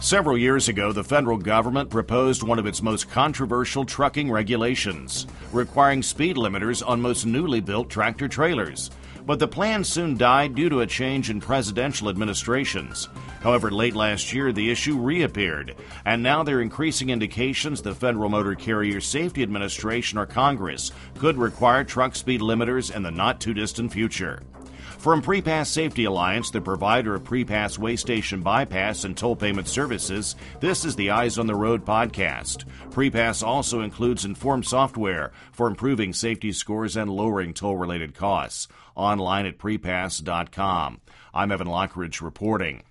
Several years ago, the federal government proposed one of its most controversial trucking regulations, requiring speed limiters on most newly built tractor trailers. But the plan soon died due to a change in presidential administrations. However, late last year, the issue reappeared, and now there are increasing indications the Federal Motor Carrier Safety Administration or Congress could require truck speed limiters in the not too distant future. From Prepass Safety Alliance, the provider of Prepass Weigh Station Bypass and Toll Payment Services, this is the Eyes on the Road podcast. Prepass also includes Informed software for improving safety scores and lowering toll related costs. Online at prepass.com. I'm Evan Lockridge reporting.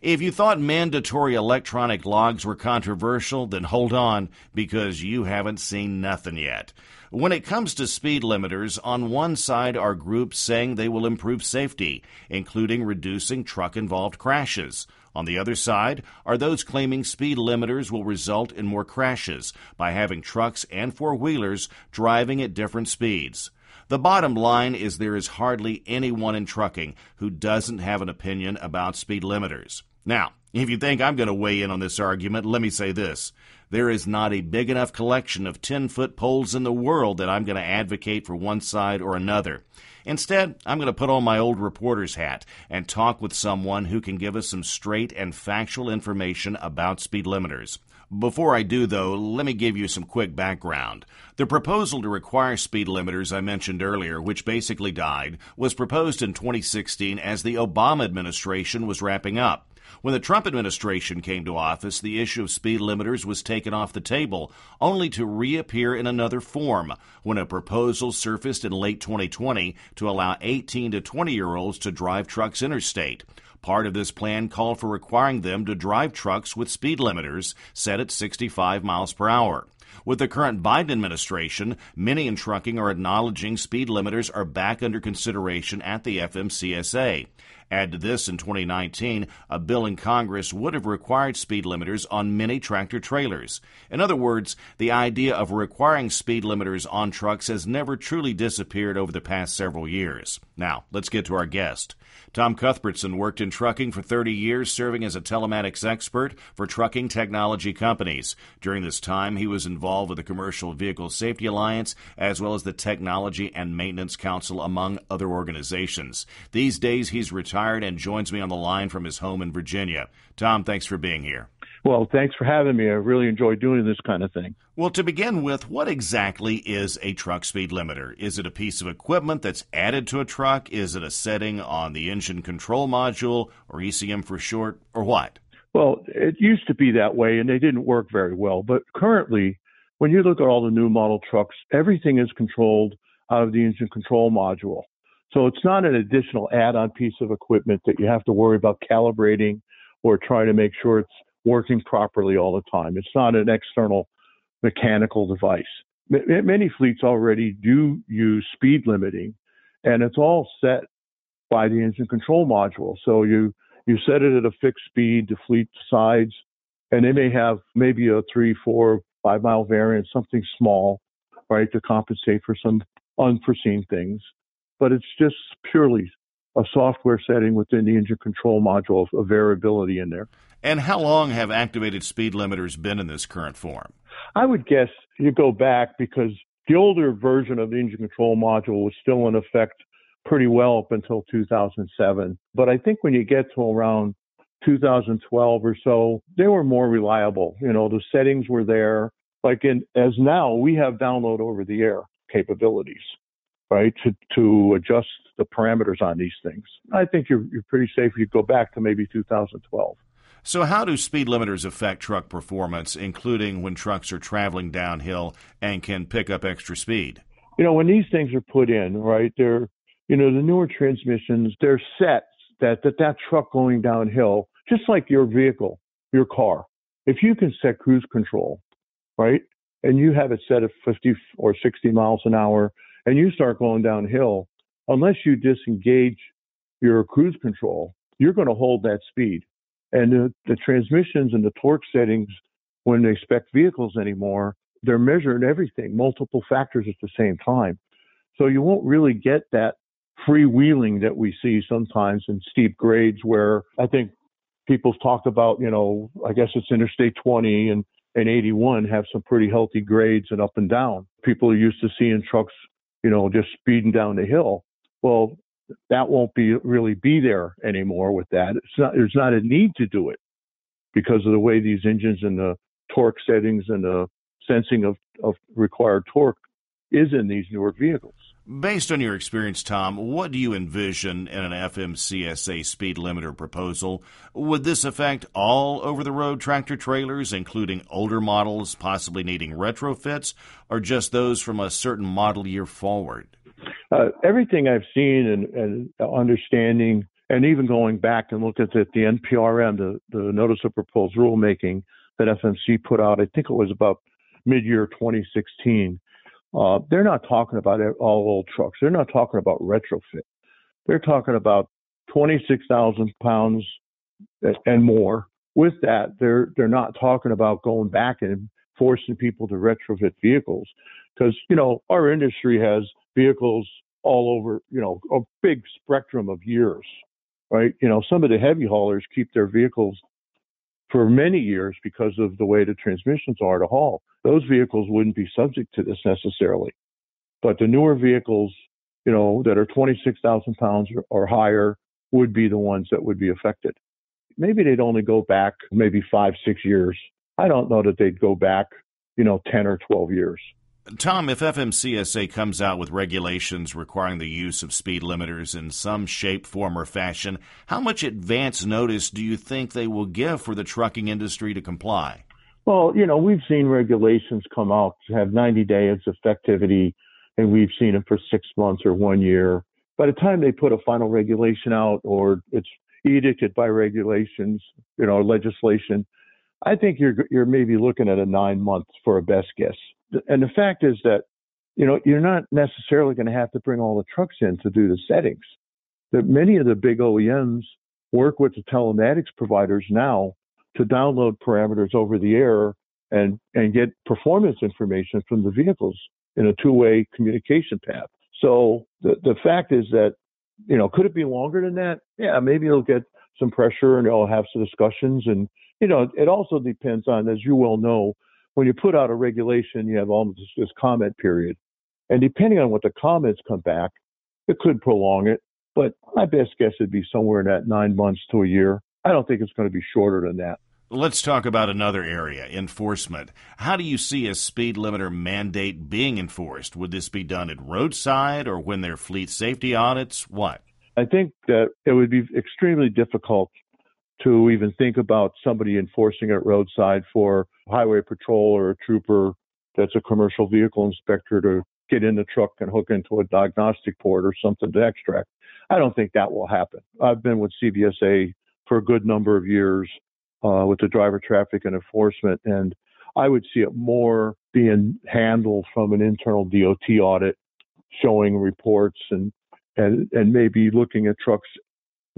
If you thought mandatory electronic logs were controversial, then hold on because you haven't seen nothing yet. When it comes to speed limiters, on one side are groups saying they will improve safety, including reducing truck involved crashes. On the other side are those claiming speed limiters will result in more crashes by having trucks and four wheelers driving at different speeds. The bottom line is there is hardly anyone in trucking who doesn't have an opinion about speed limiters. Now, if you think I'm going to weigh in on this argument, let me say this. There is not a big enough collection of 10 foot poles in the world that I'm going to advocate for one side or another. Instead, I'm going to put on my old reporter's hat and talk with someone who can give us some straight and factual information about speed limiters. Before I do, though, let me give you some quick background. The proposal to require speed limiters I mentioned earlier, which basically died, was proposed in 2016 as the Obama administration was wrapping up. When the Trump administration came to office, the issue of speed limiters was taken off the table, only to reappear in another form when a proposal surfaced in late 2020 to allow 18 to 20 year olds to drive trucks interstate. Part of this plan called for requiring them to drive trucks with speed limiters set at 65 miles per hour. With the current Biden administration, many in trucking are acknowledging speed limiters are back under consideration at the FMCSA. Add to this in 2019, a bill in Congress would have required speed limiters on many tractor trailers. In other words, the idea of requiring speed limiters on trucks has never truly disappeared over the past several years. Now, let's get to our guest. Tom Cuthbertson worked in trucking for 30 years, serving as a telematics expert for trucking technology companies. During this time, he was involved with the Commercial Vehicle Safety Alliance, as well as the Technology and Maintenance Council, among other organizations. These days, he's retired and joins me on the line from his home in Virginia. Tom, thanks for being here. Well, thanks for having me. I really enjoy doing this kind of thing. Well, to begin with, what exactly is a truck speed limiter? Is it a piece of equipment that's added to a truck? Is it a setting on the engine control module, or ECM for short, or what? Well, it used to be that way, and they didn't work very well. But currently, when you look at all the new model trucks, everything is controlled out of the engine control module. So it's not an additional add on piece of equipment that you have to worry about calibrating or trying to make sure it's working properly all the time. It's not an external mechanical device. M- many fleets already do use speed limiting, and it's all set by the engine control module. So you you set it at a fixed speed. The fleet decides, and they may have maybe a three, four, five mile variance, something small, right, to compensate for some unforeseen things. But it's just purely a software setting within the engine control module of, of variability in there. And how long have activated speed limiters been in this current form? I would guess you go back because the older version of the engine control module was still in effect pretty well up until 2007. But I think when you get to around 2012 or so, they were more reliable. You know, the settings were there. Like in as now, we have download over the air capabilities, right? To to adjust the parameters on these things. I think you're you're pretty safe if you go back to maybe 2012. So, how do speed limiters affect truck performance, including when trucks are traveling downhill and can pick up extra speed? You know, when these things are put in, right, they're, you know, the newer transmissions, they're set that that, that truck going downhill, just like your vehicle, your car, if you can set cruise control, right, and you have it set at 50 or 60 miles an hour, and you start going downhill, unless you disengage your cruise control, you're going to hold that speed. And the, the transmissions and the torque settings, when they spec vehicles anymore, they're measuring everything, multiple factors at the same time. So you won't really get that freewheeling that we see sometimes in steep grades where I think People talk about, you know, I guess it's Interstate 20 and, and 81 have some pretty healthy grades and up and down. People are used to seeing trucks, you know, just speeding down the hill. Well, that won't be really be there anymore with that. It's not, there's not a need to do it because of the way these engines and the torque settings and the sensing of, of required torque is in these newer vehicles. Based on your experience, Tom, what do you envision in an FMCSA speed limiter proposal? Would this affect all over the road tractor trailers, including older models possibly needing retrofits, or just those from a certain model year forward? Uh, everything I've seen and, and, understanding, and even going back and looking at the NPRM, the, the Notice of Proposed Rulemaking that FMC put out, I think it was about mid year 2016 uh, they're not talking about all old trucks. They're not talking about retrofit. They're talking about 26,000 pounds and more. With that, they're they're not talking about going back and forcing people to retrofit vehicles because you know our industry has vehicles all over you know a big spectrum of years, right? You know some of the heavy haulers keep their vehicles for many years because of the way the transmissions are to haul. Those vehicles wouldn't be subject to this necessarily. But the newer vehicles, you know, that are 26,000 pounds or, higher would be the ones that would be affected. Maybe they'd only go back maybe five, six years. I don't know that they'd go back, you know, 10 or 12 years. Tom, if FMCSA comes out with regulations requiring the use of speed limiters in some shape, form, or fashion, how much advance notice do you think they will give for the trucking industry to comply? Well, you know, we've seen regulations come out to have 90 days effectivity, and we've seen them for six months or one year. By the time they put a final regulation out or it's edicted by regulations, you know, legislation, I think you're you're maybe looking at a nine months for a best guess and the fact is that you know you're not necessarily going to have to bring all the trucks in to do the settings. That many of the big OEMs work with the telematics providers now to download parameters over the air and and get performance information from the vehicles in a two-way communication path. So the the fact is that you know could it be longer than that? Yeah, maybe it'll get some pressure and they'll have some discussions and you know it also depends on as you well know when you put out a regulation, you have almost this comment period. And depending on what the comments come back, it could prolong it. But my best guess would be somewhere in that nine months to a year. I don't think it's going to be shorter than that. Let's talk about another area enforcement. How do you see a speed limiter mandate being enforced? Would this be done at roadside or when there are fleet safety audits? What? I think that it would be extremely difficult to even think about somebody enforcing it roadside for highway patrol or a trooper that's a commercial vehicle inspector to get in the truck and hook into a diagnostic port or something to extract. I don't think that will happen. I've been with CVSA for a good number of years uh, with the driver traffic and enforcement, and I would see it more being handled from an internal DOT audit, showing reports and and and maybe looking at trucks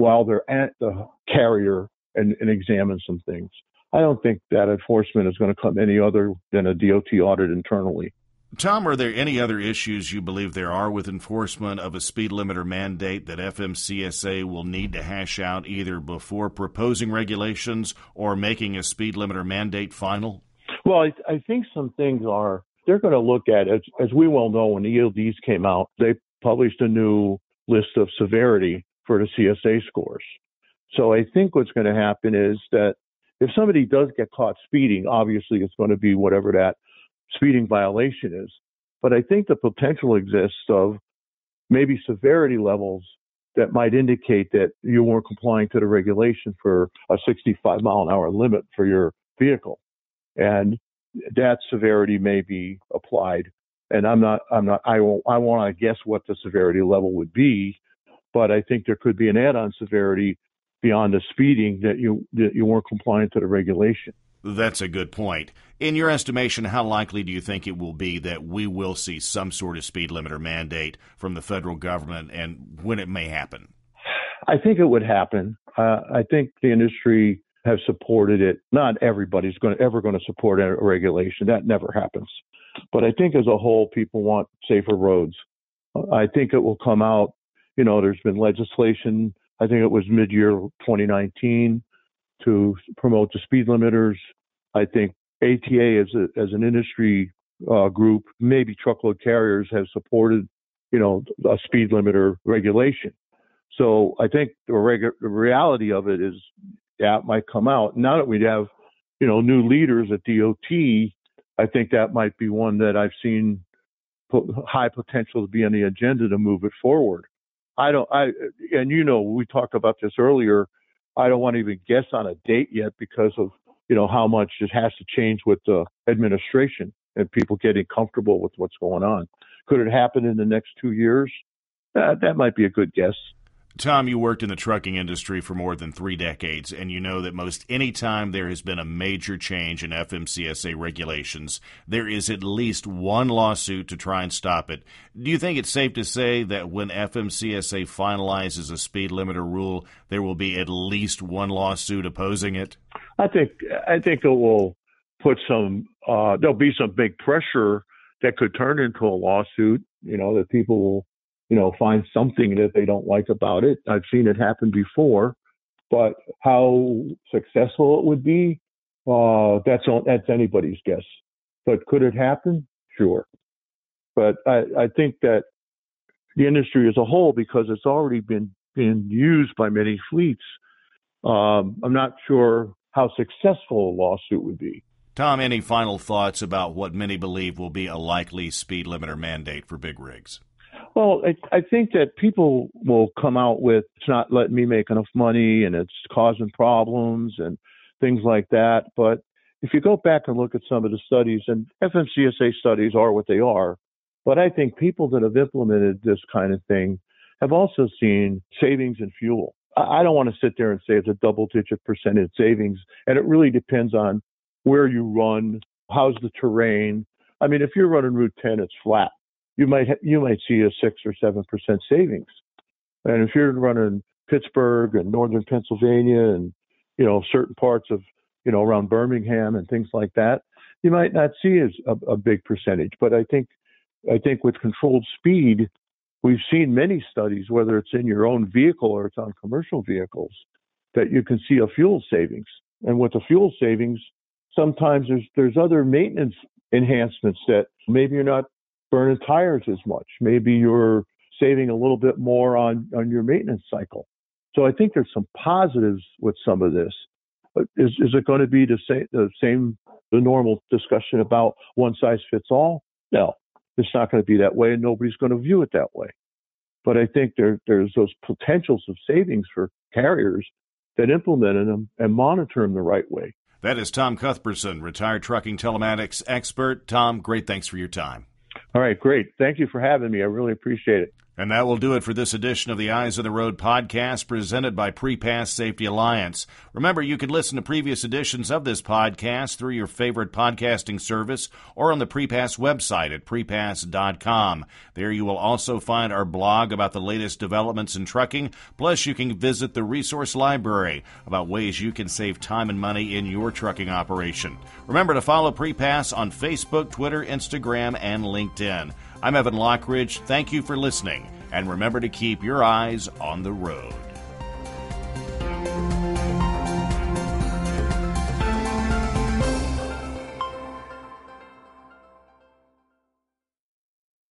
while they're at the carrier and, and examine some things. I don't think that enforcement is going to come any other than a DOT audit internally. Tom, are there any other issues you believe there are with enforcement of a speed limiter mandate that FMCSA will need to hash out either before proposing regulations or making a speed limiter mandate final? Well, I, I think some things are, they're going to look at, as, as we well know, when the ELDs came out, they published a new list of severity for the CSA scores. So I think what's going to happen is that if somebody does get caught speeding, obviously it's going to be whatever that speeding violation is. But I think the potential exists of maybe severity levels that might indicate that you weren't complying to the regulation for a 65 mile an hour limit for your vehicle. And that severity may be applied. And I'm not, I'm not, I won't, I want to guess what the severity level would be but I think there could be an add-on severity beyond the speeding that you that you weren't compliant to the regulation. That's a good point. In your estimation, how likely do you think it will be that we will see some sort of speed limiter mandate from the federal government, and when it may happen? I think it would happen. Uh, I think the industry has supported it. Not everybody's going to, ever going to support a regulation. That never happens. But I think as a whole, people want safer roads. I think it will come out you know, there's been legislation. I think it was mid-year 2019 to promote the speed limiters. I think ATA as a, as an industry uh, group, maybe truckload carriers have supported, you know, a speed limiter regulation. So I think the, regu- the reality of it is that might come out. Now that we have, you know, new leaders at DOT, I think that might be one that I've seen high potential to be on the agenda to move it forward. I don't, I, and you know, we talked about this earlier. I don't want to even guess on a date yet because of, you know, how much it has to change with the administration and people getting comfortable with what's going on. Could it happen in the next two years? That, that might be a good guess. Tom, you worked in the trucking industry for more than three decades, and you know that most any time there has been a major change in FMCSA regulations, there is at least one lawsuit to try and stop it. Do you think it's safe to say that when FMCSA finalizes a speed limiter rule, there will be at least one lawsuit opposing it? I think I think it will put some. Uh, there'll be some big pressure that could turn into a lawsuit. You know that people will you know, find something that they don't like about it. I've seen it happen before, but how successful it would be, uh, that's that's anybody's guess. But could it happen? Sure. But I, I think that the industry as a whole, because it's already been been used by many fleets, um, I'm not sure how successful a lawsuit would be. Tom, any final thoughts about what many believe will be a likely speed limiter mandate for big rigs? Well, I, I think that people will come out with it's not letting me make enough money and it's causing problems and things like that. But if you go back and look at some of the studies, and FMCSA studies are what they are, but I think people that have implemented this kind of thing have also seen savings in fuel. I don't want to sit there and say it's a double digit percentage savings, and it really depends on where you run, how's the terrain. I mean, if you're running Route 10, it's flat you might ha- you might see a six or seven percent savings. And if you're running Pittsburgh and northern Pennsylvania and you know certain parts of you know around Birmingham and things like that, you might not see as a, a big percentage. But I think I think with controlled speed, we've seen many studies, whether it's in your own vehicle or it's on commercial vehicles, that you can see a fuel savings. And with the fuel savings, sometimes there's there's other maintenance enhancements that maybe you're not burning tires as much. Maybe you're saving a little bit more on, on your maintenance cycle. So I think there's some positives with some of this. But is, is it going to be the same, the same, the normal discussion about one size fits all? No, it's not going to be that way, and nobody's going to view it that way. But I think there, there's those potentials of savings for carriers that implement them and monitor them the right way. That is Tom Cuthbertson, retired trucking telematics expert. Tom, great thanks for your time. All right, great. Thank you for having me. I really appreciate it. And that will do it for this edition of the Eyes on the Road podcast presented by Prepass Safety Alliance. Remember, you can listen to previous editions of this podcast through your favorite podcasting service or on the Prepass website at prepass.com. There you will also find our blog about the latest developments in trucking. Plus, you can visit the resource library about ways you can save time and money in your trucking operation. Remember to follow Prepass on Facebook, Twitter, Instagram, and LinkedIn. I'm Evan Lockridge. Thank you for listening, and remember to keep your eyes on the road.